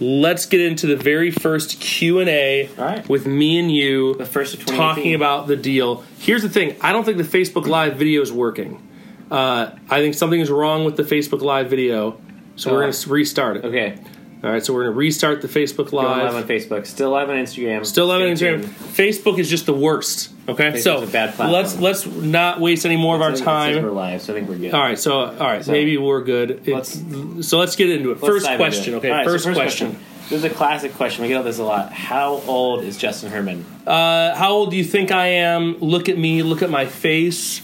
let's get into the very first Q and A All right. with me and you, The first of talking about the deal. Here's the thing: I don't think the Facebook Live video is working. Uh, I think something is wrong with the Facebook Live video, so we're Oh. going to restart it. Okay. All right, so we're going to restart the Facebook live Live. on Facebook. Still live on Instagram. Still live on Instagram. tuned. Facebook is just the worst. Okay, so a bad platform. let's let's not waste any more of our It says- it time. We're live, so I think we're good. All right, so all right, So- maybe we're good. It's, so let's get into it. Let's First dive into question, it. okay? All right, so first, question. This is a classic question. We get all this a lot. How old is Justin Herman? Uh, how old do you think I am? Look at me. Look at my face.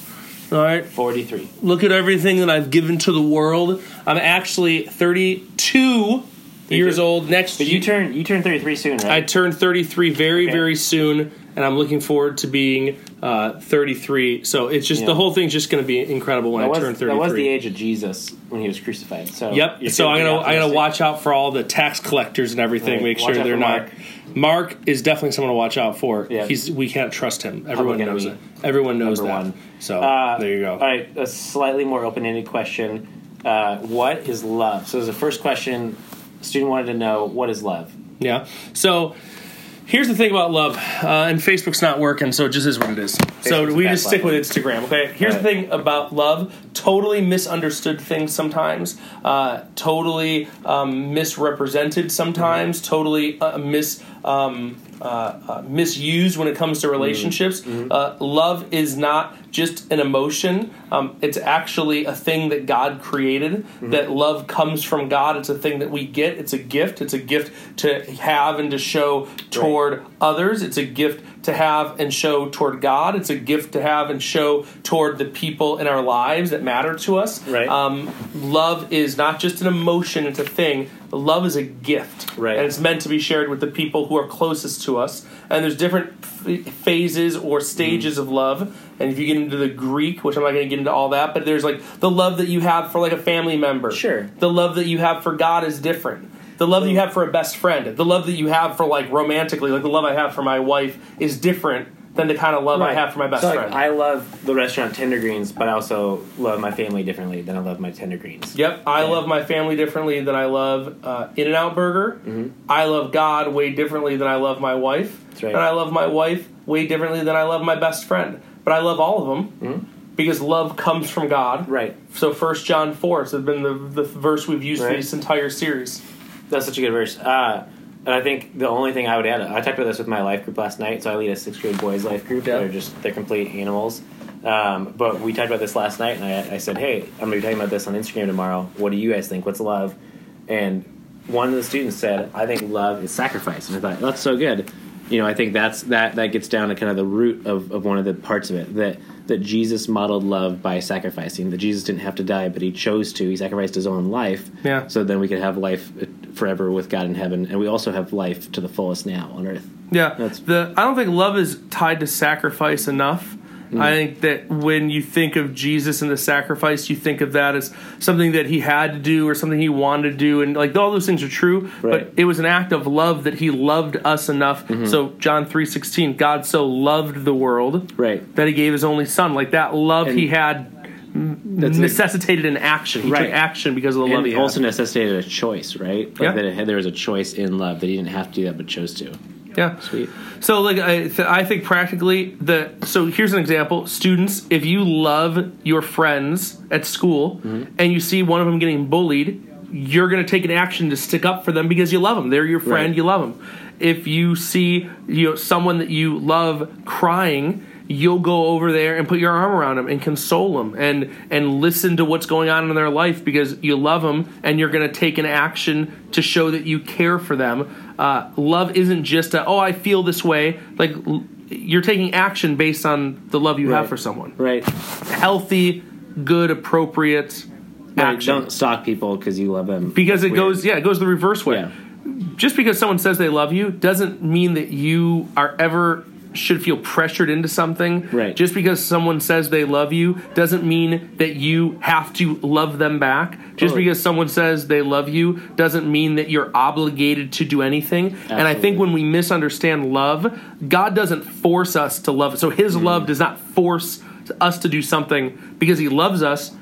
All right. 43. Look at everything that I've given to the world. I'm actually 32 years old. Next, But you turn you turn 33 soon, right? I turned 33 very, Okay. very soon, and I'm looking forward to being uh, 33. So it's just Yeah. the whole thing's just going to be incredible when that, I was, turn that 33. was the age of Jesus when he was crucified. So Yep. So I'm gonna I gotta watch out for all the tax collectors and everything. Right. Make Watch sure they're not. Mark. Mark is definitely someone to watch out for. Yeah. He's we can't trust him. Everyone Public knows it. Everyone knows Number that. one. So Uh, there you go. All right, a slightly more open-ended question. Uh, what is love? So, a first question, student wanted to know what is love. Yeah. So here's the thing about love, uh, and Facebook's not working, so it just is what it is. so Facebook's a we just stick with. Instagram. Okay. Here's the thing about love: totally misunderstood things sometimes, uh, totally um, misrepresented sometimes, Mm-hmm. totally uh, mis. Um, uh, uh, misused when it comes to relationships. Mm-hmm. Uh, love is not just an emotion. Um, it's actually a thing that God created. Mm-hmm. That love comes from God. It's a thing that we get. It's a gift. It's a gift to have and to show toward others. It's a gift to have and show toward God. It's a gift to have and show toward the people in our lives that matter to us. Right. Um, love is not just an emotion. It's a thing. Love is a gift. Right. And it's meant to be shared with the people who are closest to us. And there's different f- phases or stages of love. And if you get into the Greek, which I'm not going to get into all that, but there's like the love that you have for like a family member. Sure. The love that you have for God is different. The love that you have for a best friend, the love that you have for like romantically, like the love I have for my wife is different than the kind of love I have for my best so, like, friend. I love the restaurant Tender Greens, but I also love my family differently than I love my Tender Greens. Yep, I Yeah. love my family differently than I love uh, In and Out Burger. I love God way differently than I love my wife. Mm-hmm. That's right. And I love my wife way differently than I love my best friend. But I love all of them because love comes from God. Mm-hmm. Right. So First John 4 has been the, the verse we've used for this entire series. That's such a good verse. Uh, and I think the only thing I would add, I talked about this with my life group last night. So I lead a sixth grade boys life group. Yeah. They're just they're complete animals. Um, but we talked about this last night, and I, I said, "Hey, I'm going to be talking about this on Instagram tomorrow. What do you guys think? What's love?" And one of the students said, "I think love is sacrifice." And I thought that's so good. You know, I think that's that that gets down to kind of the root of, of one of the parts of it that that Jesus modeled love by sacrificing. That Jesus didn't have to die, but he chose to. He sacrificed his own life, Yeah. so then we could have life forever with God in heaven, and we also have life to the fullest now on earth. Yeah, That's- the I don't think love is tied to sacrifice enough. Mm. I think that when you think of Jesus and the sacrifice, you think of that as something that he had to do or something he wanted to do, and like all those things are true. Right. Mm-hmm. But it was an act of love that he loved us enough. So John three sixteen, God so loved the world Right. that he gave his only son. Like that love And he had That's necessitated an action. He Right. took action because of the love he it had. also necessitated a choice, right? Like Yeah. that it there was a choice in love that he didn't have to do that, but chose to. yeah. Sweet. So, like, I, th- I think practically the. So here's an example: students, if you love your friends at school mm-hmm. and you see one of them getting bullied, you're going to take an action to stick up for them because you love them. They're your friend. Right. You love them. If you see you know someone that you love crying. You'll go over there and put your arm around them and console them and and listen to what's going on in their life because you love them and you're going to take an action to show that you care for them. Uh, love isn't just a oh I feel this way like you're taking action based on the love you have for someone. Right. Healthy, good, appropriate Right, action. Don't stalk people because you love them. because it Weird. goes yeah it goes the reverse way Yeah. just because someone says they love you doesn't mean that you are ever should feel pressured into something Right. just because someone says they love you doesn't mean that you have to love them back just Totally. because someone says they love you doesn't mean that you're obligated to do anything and i think when we misunderstand love god doesn't force us to love so his Mm-hmm. love does not force us to do something because he loves us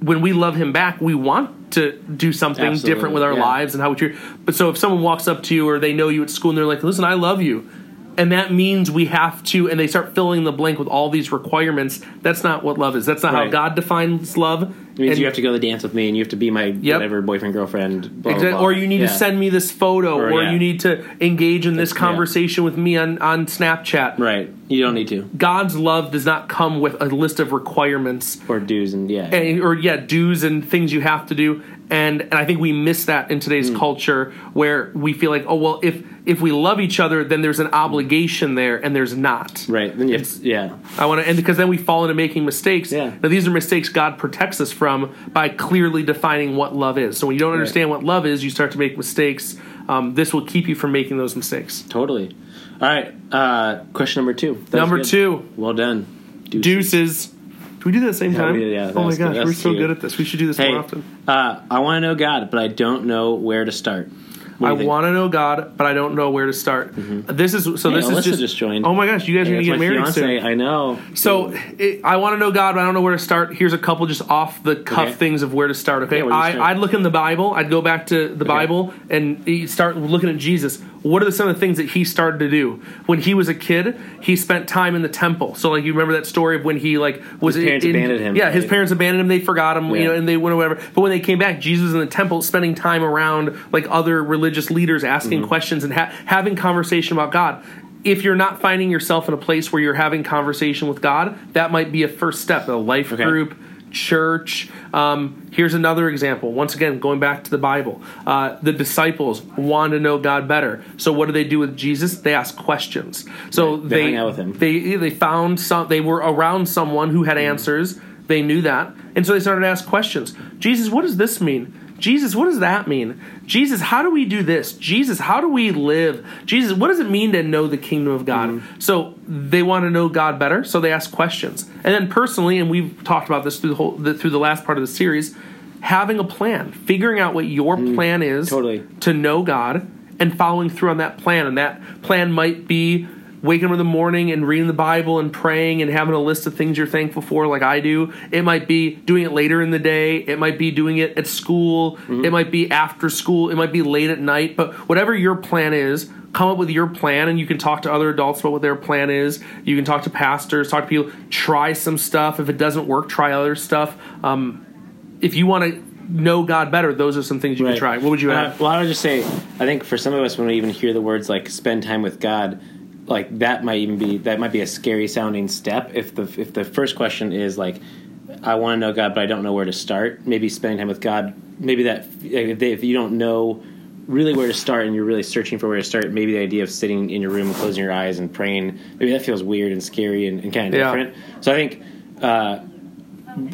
when we love him back, we want to do something Absolutely, different with our yeah. lives and how we treat. But so if someone walks up to you or they know you at school and they're like, "Listen, I love you," and that means we have to, and they start filling the blank with all these requirements. That's not what love is. That's not how God defines love. It means And- you have to go to the dance with me, and you have to be my whatever boyfriend, girlfriend. Blah, blah, Exactly. blah. Or you need Yeah. to send me this photo, or, Or, yeah. you need to engage in this yeah. conversation with me on, on Snapchat. Right. You don't need to. God's love does not come with a list of requirements Or dues and yeah. and, or yeah, dues and things you have to do. And and I think we miss that in today's Hmm. culture where we feel like, oh well, if if we love each other, then there's an obligation there, and there's not. right. Then you yeah. I want to, and because then we fall into making mistakes. Yeah. Now these are mistakes God protects us from by clearly defining what love is. So when you don't understand what love is, you start to make mistakes. Um, this will keep you from making those mistakes. Totally. All right. Uh, question number two. That Number two, Well done. Deuces. deuces. Do we do that at the same Yeah, time? we yeah, oh my gosh, we're so cute. good at this. We should do this Hey, more often. uh, I want to know God, but I don't know where to start. I do you think? want to know God, but I don't know where to start. Mm-hmm. This is so. Hey, this is just, just joined. Oh my gosh, you guys are gonna get married fiance. soon. I know. So it, I want to know God, but I don't know where to start. Here's a couple just off the cuff Okay. things of where to start. Okay, Yeah, where do you I? I'd look in the Bible. I'd go back to the Bible and start looking at Jesus. What are some of the things that he started to do when he was a kid? He spent time in the temple. So like you remember that story of when he like was His parents in- abandoned him, Yeah, his parents abandoned him. They forgot him. You know, and they went or whatever. But when they came back, Jesus was in the temple, spending time around like other religious leaders, asking Mm-hmm. questions and ha- having conversation about God if you're not finding yourself in a place where you're having conversation with God, that might be a first step. A life Okay. group, church. Um, here's another example. Once again, going back to the Bible, uh, the disciples want to know God better. So what do they do with Jesus? They ask questions. So Right. They they hang out with him. They they found some. They were around someone who had answers. They knew that, and so they started to ask questions. Jesus, what does this mean? Jesus, what does that mean? Jesus, how do we do this? Jesus, how do we live? Jesus, what does it mean to know the kingdom of God? Mm-hmm. So they want to know God better, so they ask questions. And then personally, and we've talked about this through the whole the, through the last part of the series, having a plan, figuring out what your plan is. Totally. to know God and following through on that plan. And that plan might be waking up in the morning and reading the Bible and praying and having a list of things you're thankful for, like I do. It might be doing it later in the day. It might be doing it at school. It might be after school. It might be late at night. But whatever your plan is, come up with your plan and you can talk to other adults about what their plan is. You can talk to pastors, talk to people, try some stuff. If it doesn't work, try other stuff. Um, if you want to know God better, those are some things you Right. can try. What would you Uh, add? well, I would just say, I think for some of us, when we even hear the words like "spend time with God," like that might even be that might be a scary sounding step. If the if the first question is like, "I want to know God, but I don't know where to start," maybe spending time with God, maybe that if, they, if you don't know really where to start and you're really searching for where to start, maybe the idea of sitting in your room, and closing your eyes, and praying, maybe that feels weird and scary and, and kind of Yeah. different. So I think. Uh,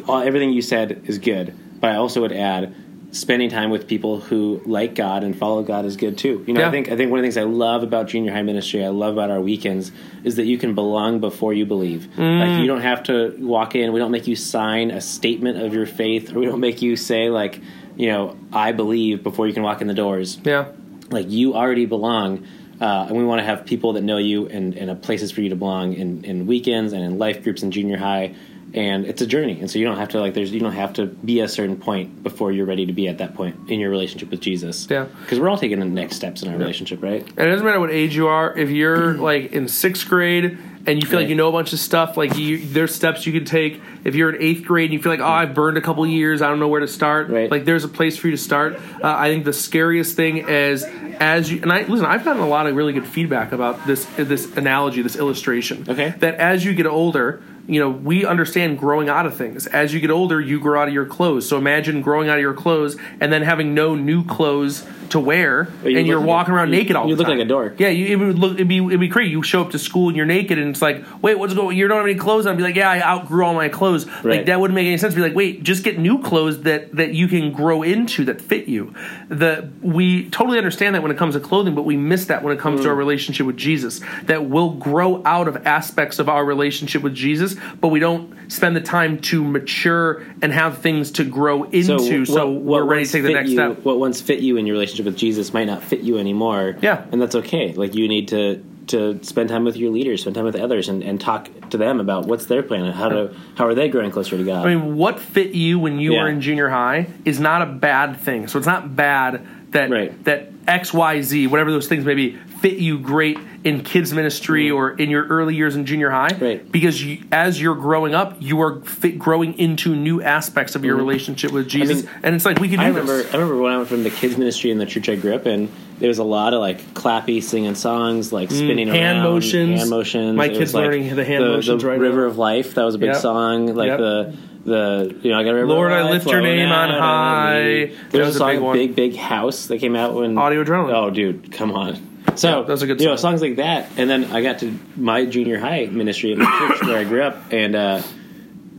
all, everything you said is good, but I also would add spending time with people who like God and follow God is good too. You know, Yeah. I think I think one of the things I love about junior high ministry, I love about our weekends, is that you can belong before you believe. Mm. Like you don't have to walk in. We don't make you sign a statement of your faith, or we don't make you say like, you know, I believe before you can walk in the doors Yeah. like you already belong uh, and we want to have people that know you and, and places for you to belong in, in weekends and in life groups in junior high and it's a journey and so you don't have to like there's you don't have to be a certain point before you're ready to be at that point in your relationship with jesus Yeah. because we're all taking the next steps in our relationship right And it doesn't matter what age you are. If you're like in sixth grade and you feel like you know a bunch of stuff, like you, there's steps you can take. If you're in eighth grade and you feel like, oh, I've burned a couple years, I don't know where to start. Right. Like there's a place for you to start. Uh, I think the scariest thing is as you and I listen. I've gotten a lot of really good feedback about this this analogy, this illustration. Okay. That as you get older. You know, we understand growing out of things. As you get older, you grow out of your clothes. So imagine growing out of your clothes and then having no new clothes to wear, you and you're look like walking around you- naked all you the time. You look like a dork. Yeah, you, it would look it'd be it'd be crazy. You show up to school and you're naked, and it's like, wait, what's going? On? You don't have any clothes on? Be like, yeah, I outgrew all my clothes. Like that wouldn't make any sense. Be like, wait, just get new clothes that that you can grow into that fit you. The we totally understand that when it comes to clothing, but we miss that when it comes to Mm. our relationship with Jesus. That we'll grow out of aspects of our relationship with Jesus, but we don't spend the time to mature and have things to grow into. So, what- we're what ready once to take the fit next you- step. What once fit you in your relationship with Jesus might not fit you anymore. Yeah. and that's okay. Like you need to to spend time with your leaders, spend time with others, and, and talk to them about what's their plan and how to how are they growing closer to God. I mean, what fit you when you Yeah. were in junior high is not a bad thing. So it's not bad that Right. that X, Y, Z, whatever those things may be, fit you great in kids ministry or in your early years in junior high. Mm-hmm. Right. Because you, as you're growing up, you are fit, growing into new aspects of your relationship with Jesus, Mm-hmm. mean, and it's like we can do I remember this. I remember when I went from the kids ministry in the church I grew up in, there was a lot of like clappy singing songs, like spinning Mm, hand around, motions. hand motions. My It kid's like learning the hand motions right River now. of Life, that was a big Yep. song. Like Yep. the the you know I got River Lord, I lift your name on high. me. That There was was a song big one. Big Big House that came out when Audio Adrenaline. Oh, dude, come on. So Yeah, that's a good you know songs like that, and then I got to my junior high ministry at the church where I grew up, and uh,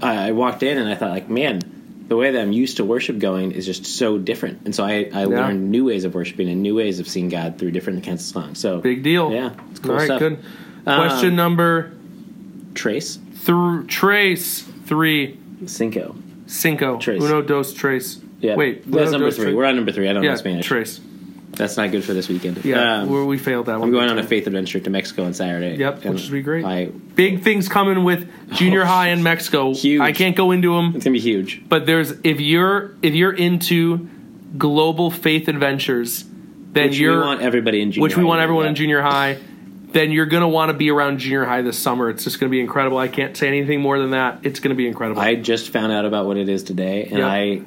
I, walked in and I thought like, man, the way that I'm used to worship going is just so different, and so I, I learned new ways of worshiping and new ways of seeing God through different kinds of songs. So Big deal. Yeah, it's cool All right, stuff. good. Um, Question number Trace through Trace three Cinco. cinco Trace. uno dos trace. Yeah, Wait, that's number three. We're on number three. I don't yeah, know Spanish. Trace. That's not good for this weekend. Yeah, Um, we we failed that one. I'm going on a faith adventure to Mexico on Saturday. Yep, which would be great. I, Big things coming with junior Oh, high in Mexico. huge. I can't go into them, it's gonna be huge. but there's if you're if you're into global faith adventures, then Which we you're want everybody in junior. which we want everyone yeah. in junior high. Then you're gonna want to be around junior high this summer. It's just gonna be incredible. I can't say anything more than that. It's gonna be incredible. I just found out about what it is today, and Yep. I,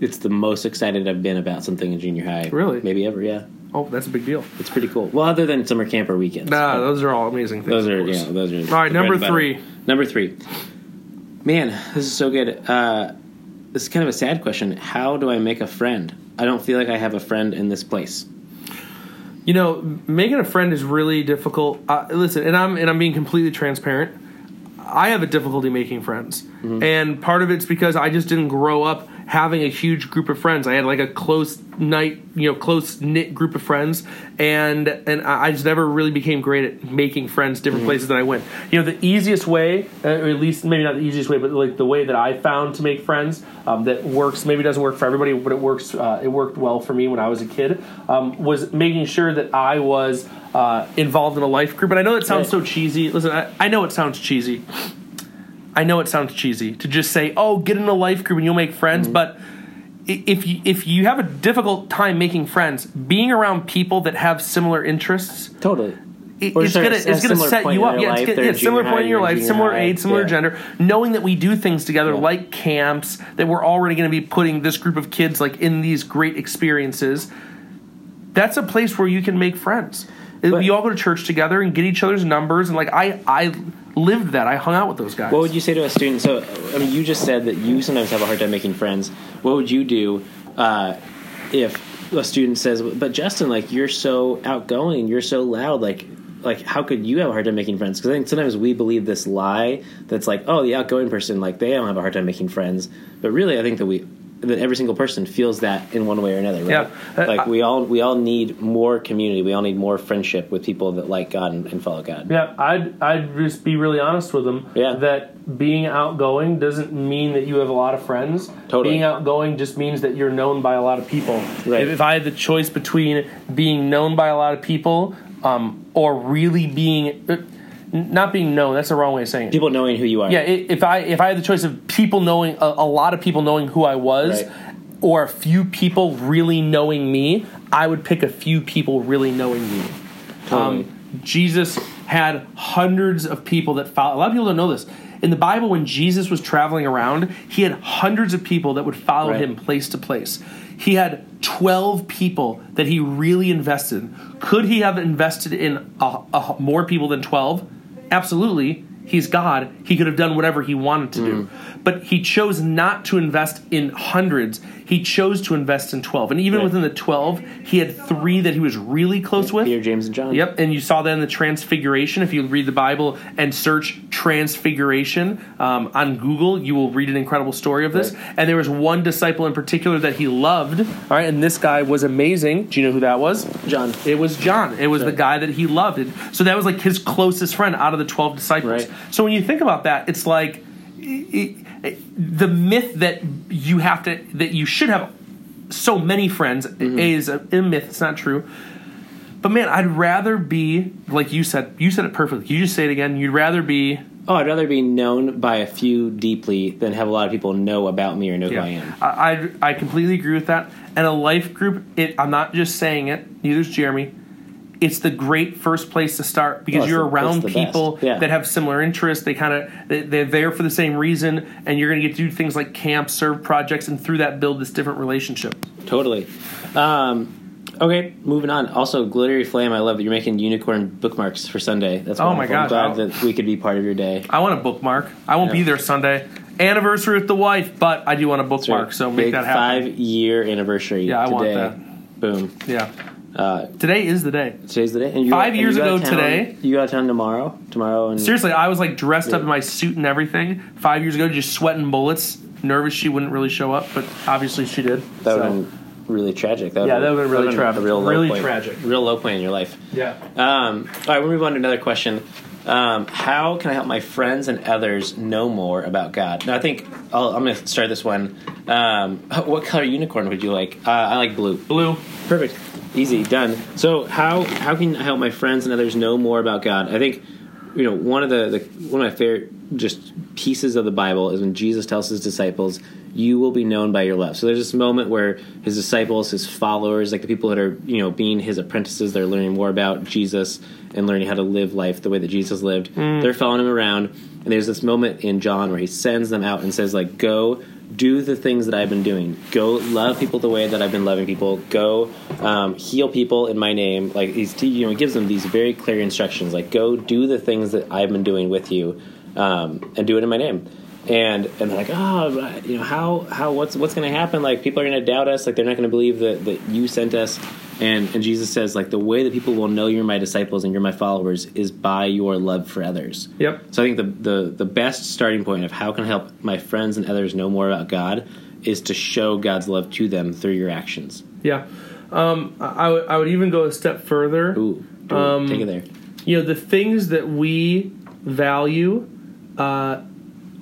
it's the most excited I've been about something in junior high. Really? Maybe ever. Yeah, oh, that's a big deal. it's pretty cool. Well, other than summer camp or weekends. Nah, those are all amazing things. those are yeah, those are. All right, number three. Number three. Man, this is so good. Uh, this is kind of a sad question. How do I make a friend? I don't feel like I have a friend in this place. You know, making a friend is really difficult. Uh, listen, and I'm and I'm being completely transparent. I have a difficulty making friends, and part of it's because I just didn't grow up having a huge group of friends. I had like a close night, you know, close knit group of friends, and and I just never really became great at making friends different places that I went. You know, the easiest way, uh, or at least maybe not the easiest way, but like the way that I found to make friends um, that works. Maybe doesn't work for everybody, but it works. Uh, it worked well for me when I was a kid. Um, was making sure that I was uh, involved in a life group. And I know that sounds Right. so cheesy. Listen, I, I know it sounds cheesy. I know it sounds cheesy to just say, "Oh, get in a life group and you'll make friends," but if you if you have a difficult time making friends, being around people that have similar interests, Totally. it- it's gonna it's gonna set you up. Yeah, it's life. yeah, similar point in your life, similar high. age, similar Yeah. gender. Knowing that we do things together Yeah. like camps, that we're already going to be putting this group of kids like in these great experiences. That's a place where you can make friends. But- we all go to church together and get each other's numbers, and like I, I lived that. I hung out with those guys. What would you say to a student? So, I mean, you just said that you sometimes have a hard time making friends. What would you do uh, if a student says, "But Justin, like you're so outgoing, you're so loud, like." Like, how could you have a hard time making friends? Because I think sometimes we believe this lie that's like, oh, the outgoing person, like they don't have a hard time making friends. But really, I think that we, that every single person feels that in one way or another, right? Yeah. Uh, Like we all, we all need more community. We all need more friendship with people that like God and, and follow God. Yeah, I'd I'd just be really honest with them. Yeah. That being outgoing doesn't mean that you have a lot of friends. Totally. Being outgoing just means that you're known by a lot of people. Right. If, if I had the choice between being known by a lot of people, um, or really being not being known, that's the wrong way of saying it. People knowing who you are. Yeah, if I if I had the choice of people knowing a, a lot of people knowing who I was, Right. or a few people really knowing me, I would pick a few people really knowing me. Totally. Um, Jesus had hundreds of people that follow. A lot of people don't know this. In the Bible, when Jesus was traveling around, he had hundreds of people that would follow Right. him place to place. He had 12 people that he really invested in. Could he have invested in a, a, more people than 12? Absolutely. He's God. He could have done whatever he wanted to do. Mm. But he chose not to invest in hundreds. He chose to invest in 12. And even Right. within the 12, he had three that he was really close with. Peter, James, and John. Yep, and you saw that in the Transfiguration. If you read the Bible and search Transfiguration um, on Google, you will read an incredible story of this. Right. And there was one disciple in particular that he loved. All right, and this guy was amazing. Do you know who that was? John. It was John. It was the guy that he loved. And so that was like his closest friend out of the 12 disciples. Right. So when you think about that, it's like it, the myth that you have to, that you should have so many friends Mm-hmm. is a, a myth. It's not true. But man, I'd rather be like you said. You said it perfectly. You just say it again. You'd rather be. Oh, I'd rather be known by a few deeply than have a lot of people know about me or know who I am. I, I I completely agree with that. And a life group. It. I'm not just saying it. Neither is Jeremy. It's the great first place to start because Oh, you're around people. Yeah. that have similar interests. They kind of they, they're there for the same reason, and you're going to get to do things like camp, serve projects, and through that build this different relationship. Totally. Um, okay, moving on. Also, glittery flame. I love that you're making unicorn bookmarks for Sunday. That's Oh my god! I'm glad that we could be part of your day. I want a bookmark. I won't be there Sunday. Anniversary with the wife, but I do want a bookmark. So make Big that happen. five year anniversary. Yeah, I today. want that. Boom. Yeah. Uh, Today is the day. today's the day. And you Five and years you ago town- today- You got town tomorrow. Tomorrow and Seriously, I was like dressed up in my suit and everything five years ago, just sweating bullets. Nervous she wouldn't really show up, but obviously she did. that would So- have been really tragic. That Yeah, that would've been really tragic. real low Really point. tragic. Real low point in your life. yeah. Um, all right, we'll move on to another question. Um, how can I help my friends and others know more about God? Now, I think I'll, I'm going to start this one. Um, what color unicorn would you like? Uh, I like blue. Blue. Perfect. Easy. Done. So, how how can I help my friends and others know more about God? I think you know one of the, the one of my favorite just pieces of the Bible is when Jesus tells his disciples, "You will be known by your love." So there's this moment where his disciples, his followers, like the people that are you know being his apprentices, they're learning more about Jesus and learning how to live life the way that Jesus lived. Mm. They're following him around, and there's this moment in John where he sends them out and says, "Like go." Do the things that I've been doing. Go love people the way that I've been loving people. Go um, heal people in my name. Like he's, you know, he gives them these very clear instructions. Like go do the things that I've been doing with you, um, and do it in my name. And and they're like, oh, you know, how how what's what's going to happen? Like people are going to doubt us. Like they're not going to believe that that you sent us. And and Jesus says, like the way that people will know you're my disciples and you're my followers is by your love for others. Yep. So I think the, the the best starting point of how can I help my friends and others know more about God is to show God's love to them through your actions. Yeah. Um, I, I would- I would even go a step further. Ooh. Um, take it there. you know the things that we value uh,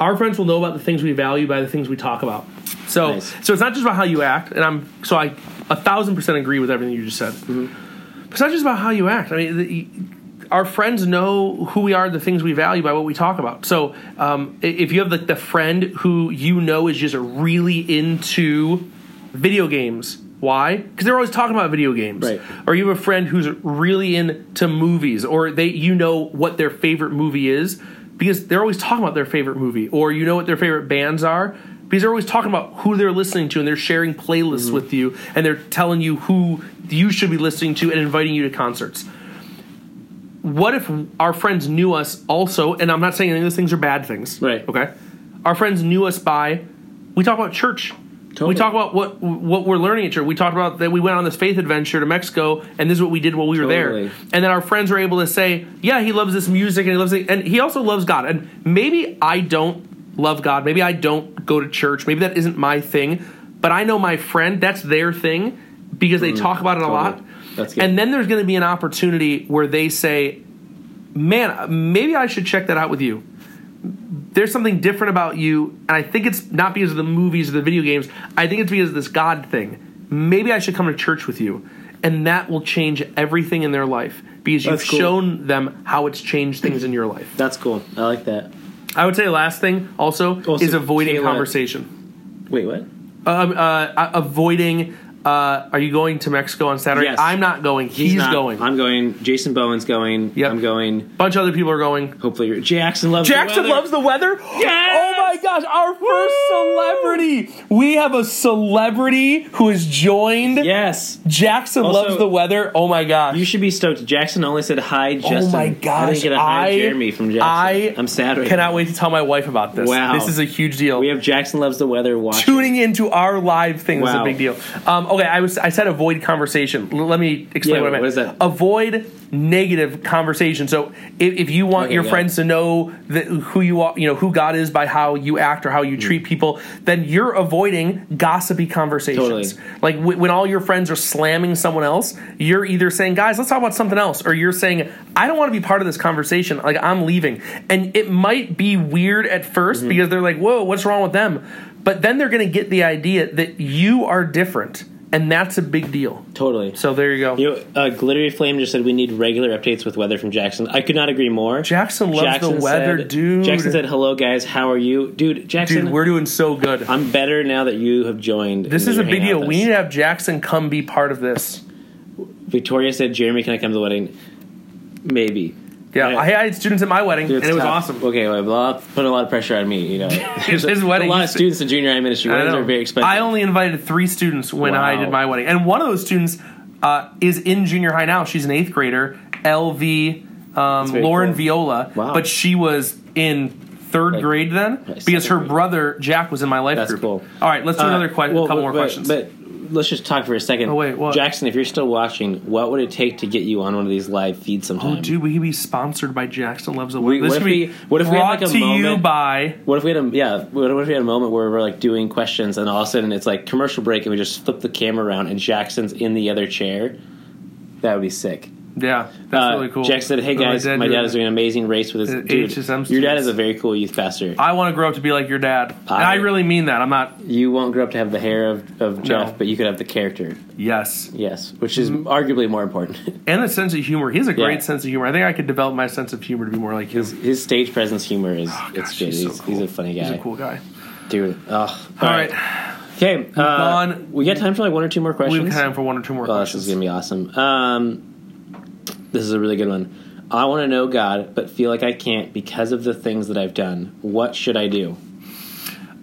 our friends will know about the things we value by the things we talk about so Nice. so it's not just about how you act and i'm so i a thousand percent agree with everything you just said Mm-hmm. it's not just about how you act i mean the, our friends know who we are the things we value by what we talk about so um, if you have like the friend who you know is just really into video games why? Because they're always talking about video games. Right. or you have a friend who's really into movies or they you know what their favorite movie is? Because they're always talking about their favorite movie or you know what their favorite bands are? Because they're always talking about who they're listening to and they're sharing playlists mm-hmm. with you and they're telling you who you should be listening to and inviting you to concerts. What if our friends knew us also and i'm not saying any of those things are bad things Right. okay? Our friends knew us by we talk about church we talk about what what we're learning at church. We talked about that we went on this faith adventure to Mexico, and this is what we did while we were Totally. there. And then our friends were able to say, "Yeah, he loves this music, and he loves it, and he also loves God." And maybe I don't love God. Maybe I don't go to church. Maybe that isn't my thing. But I know my friend that's their thing because they talk about it a Mm, lot. That's good. And then there's going to be an opportunity where they say, "Man, maybe I should check that out with you." There's something different about you, and I think it's not because of the movies or the video games. I think it's because of this God thing. Maybe I should come to church with you, and that will change everything in their life because you've That's cool. shown them how it's changed things in your life. That's cool. I like that. I would say last thing also, Also, is avoiding Kayla- conversation. Wait, what? Um, uh, avoiding. Uh, are you going to Mexico on Saturday? Yes. I'm not going. He's, not. going. I'm going. Jason Bowen's going. Yep. I'm going. bunch of other people are going. Hopefully, you're, Jackson loves. the weather. Jackson weather. loves the weather. Yes! Oh my gosh, our first celebrity. We have a celebrity who has joined. Yes. Jackson Also- loves the weather. Oh my gosh. You should be stoked. Jackson only said hi, Justin. oh my gosh! I didn't get a hi, Jeremy from Jackson. I I'm sad right cannot now. wait to tell my wife about this. Wow. This is a huge deal. We have Jackson loves the weather. Watching. Tuning into our live thing is a big deal. Um, okay, I was I said avoid conversation. L- let me explain Yeah, what I meant. what is that? Avoid negative conversation. So if, if you want Okay, your yeah. friends to know that who you are, you know who God is by how you act or how you Mm. treat people, then you're avoiding gossipy conversations. Totally. Like w- when all your friends are slamming someone else, you're either saying, "Guys, let's talk about something else," or you're saying, "I don't want to be part of this conversation. Like I'm leaving." And it might be weird at 1st Mm-hmm. because they're like, "Whoa, what's wrong with them?" But then they're going to get the idea that you are different and that's a big deal. Totally. So there you go. You know, uh, Glittery Flame just said we need regular updates with weather from Jackson. I could not agree more. Jackson loves the weather, said, dude. Jackson said, "Hello, guys. How are you, dude? Jackson, Dude, we're doing so good. I'm better now that you have joined. This is a big deal. We need to have Jackson come be part of this. Victoria said, "Jeremy, can I come to the wedding?" Maybe. Yeah. I had students at my wedding, Dude, and it's it was tough. awesome. Okay, well, a lot, put a lot of pressure on me. You know, His wedding, A lot of students in junior high ministry. I Weddings know. are very expensive. I only invited three students when I Wow. did my wedding, and one of those students uh, is in junior high now. She's an eighth grader, LV um, very Lauren cool. Viola, Wow. but she was in third Like, grade then because her second grade. brother Jack was in my life That's group. cool. All right, let's do Uh, another que- well, couple but- more but- questions. But let's just talk for a second. Oh, wait, what? Jackson, if you're still watching, what would it take to get you on one of these live feeds sometime? oh, dude, will he be sponsored by Jackson Loves the We- This what could be we- what if we had, brought like, a to you by What if we had a yeah? What if we had a moment where we're like doing questions and all of a sudden it's like commercial break and we just flip the camera around and Jackson's in the other chair? That would be sick. Yeah, that's Uh, really cool. Jack said, "Hey Oh, my guys, dad my dad is doing an amazing race with his dude. Your dad is a very cool youth pastor. I want to grow up to be like your dad, and I- really mean that. I'm not. You won't grow up to have the hair of, of Jeff, No. but you could have the character. Yes, Yes, which is Mm-hmm. arguably more important. and a sense of humor. He has a great Yeah. sense of humor. I think I could develop my sense of humor to be more like him. his stage presence humor is it's Gosh, good. he's He's, so he's a funny guy, He's a cool guy. dude. Ugh. All right, Okay, uh, on. we got time for like one or two more questions. We have time for one or two more Oh, this questions. is gonna be awesome. Um, this is a really good one. I want to know God, but feel like I can't because of the things that I've done. What should I do?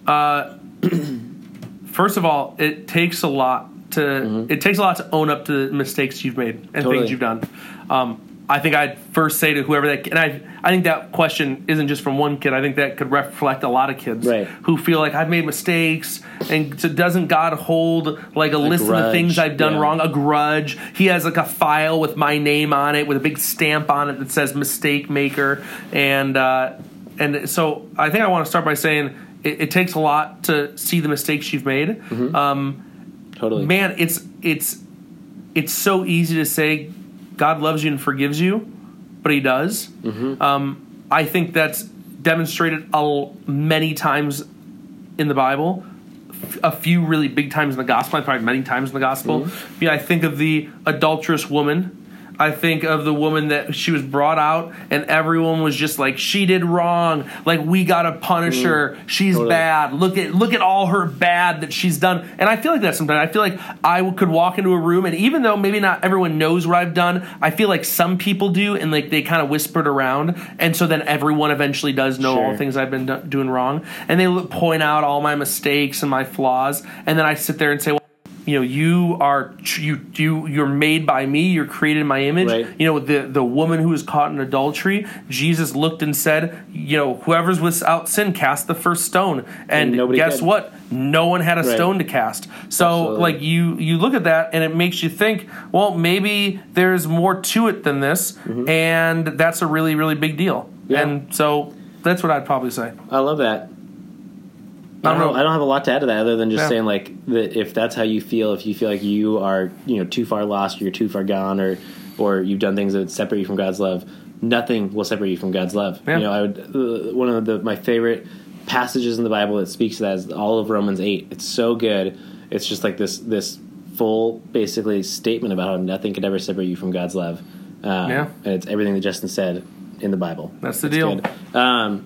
Uh, first of all, it takes a lot to it takes a lot to own up to the mistakes you've made and Mm-hmm. Totally. things you've done. Um, I think I'd first say to whoever that and I I think that question isn't just from one kid. I think that could reflect a lot of kids Right. who feel like I've made mistakes and so doesn't God hold like a, list of the things I've done yeah. wrong, a grudge. He has like a file with my name on it with a big stamp on it that says mistake maker and uh, and so I think I want to start by saying it, it takes a lot to see the mistakes you've made. Mm-hmm. Um, Totally. man, it's it's it's so easy to say God loves you and forgives you, but He does. Mm-hmm. Um, I think that's demonstrated a, many times in the Bible. A few really big times in the gospel, I probably many times in the gospel. Mm-hmm. Yeah, I think of the adulterous woman. I think of the woman that she was brought out, and everyone was just like, "She did wrong. Like we gotta punish mm. her. She's. Totally. bad. Look at look at all her bad that she's done." And I feel like that sometimes. I feel like I could walk into a room, and even though maybe not everyone knows what I've done, I feel like some people do, and like they kind of whispered around, and so then everyone eventually does know all the things I've been do- doing wrong, and they point out all my mistakes and my flaws, and then I sit there and say, "Well." You know, you are you you you're made by me. You're created in my image. Right. You know, the the woman who was caught in adultery, Jesus looked and said, "You know, whoever's without sin, cast the first stone." And, And guess what? No one had a Right. stone to cast. So, Absolutely. like you you look at that, and it makes you think, well, maybe there's more to it than this, and that's a really really big deal. Mm-hmm. Yeah. And so that's what I'd probably say. I love that. I don't, know. I don't have a lot to add to that other than just Yeah. saying like that if that's how you feel, if you feel like you are you know too far lost, or you're too far gone, or or you've done things that separate you from God's love, nothing will separate you from God's love. Yeah. You know, I would uh, one of the my favorite passages in the Bible that speaks to that is all of Romans eight. It's so good. It's just like this this full basically statement about how nothing could ever separate you from God's love. Um, Yeah. and it's everything that Justin said in the Bible. That's the It's deal. good. Um,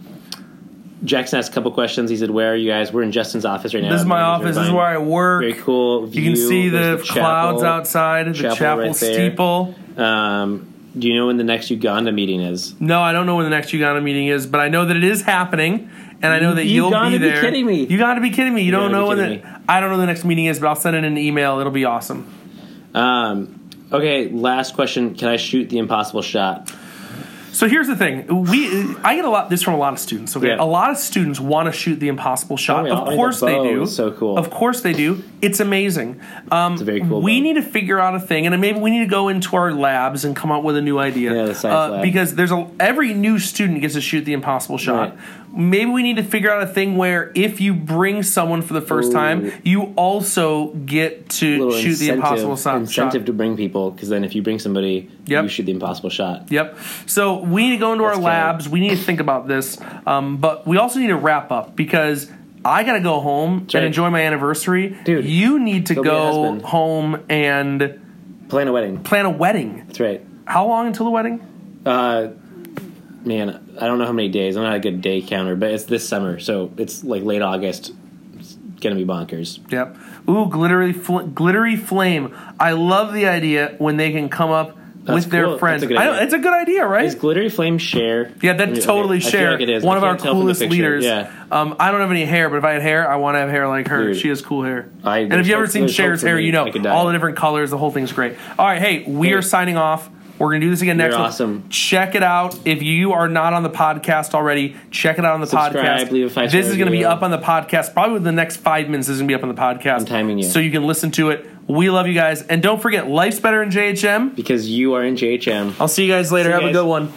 Jackson asked a couple questions. He said, "Where are you guys? We're in Justin's office right now. This is my office. This is where I work. Very cool. View. You can see the, There's clouds chapel. outside, the Chapel chapel, right steeple. Um, do you know when the next Uganda meeting is? No, I don't know when the next Uganda meeting is, but I know that it is happening, and I know that You will gotta be be there. kidding me. You got to be kidding me. You, don't know when the me. I don't know when the next meeting is, but I'll send in an email. It'll be awesome. Um, okay, last question. Can I shoot the impossible shot? So here's the thing: we I get a lot this from a lot of students. Okay, Yeah. a lot of students want to shoot the impossible shot. Oh, yeah. Of course the they do. so cool. Of course they do. It's amazing. Um, It's a very cool we bow. need to figure out a thing, and maybe we need to go into our labs and come up with a new idea. Yeah, the science Uh, lab. because there's a every new student gets to shoot the impossible shot. Right. Maybe we need to figure out a thing where if you bring someone for the first Ooh. time, you also get to shoot the impossible shot. Incentive to bring people, because then if you bring somebody, Yep. you shoot the impossible shot. Yep. So we need to go into our That's good. labs. We need to think about this, um, but we also need to wrap up because I gotta go home and enjoy my anniversary. Dude, you need to go go home and Plan a wedding. plan a wedding. That's right. How long until the wedding? Uh, man, I don't know how many days. I'm not a good day counter, but it's this summer, so it's like late August. It's gonna be bonkers. Yep. Ooh, glittery, fl- glittery flame. I love the idea when they can come up That's with their friends. That's a good I know, idea. it's a good idea, right? Is glittery flame Cher? Yeah, that Okay, totally I feel Cher. like it is. One I of our can't tell from the coolest leaders. Yeah. Um, I don't have any hair, but if I had hair, I want to have hair like her. Dude. she has cool hair. I- and if you ever seen Cher's hair, me. you know I all the different colors. The whole thing's great. All right, hey, we Hey. are signing off. We're gonna do this again next You're week. awesome. Check it out. If you are not on the podcast already, check it out on the Subscribe, podcast. leave a five-star this is gonna be review. up on the podcast. Probably within the next five minutes. This is gonna be up on the podcast. I'm timing you. so you can listen to it. We love you guys, and don't forget, life's better in JHM. Because you are in JHM. I'll see you guys later. You Have a good one.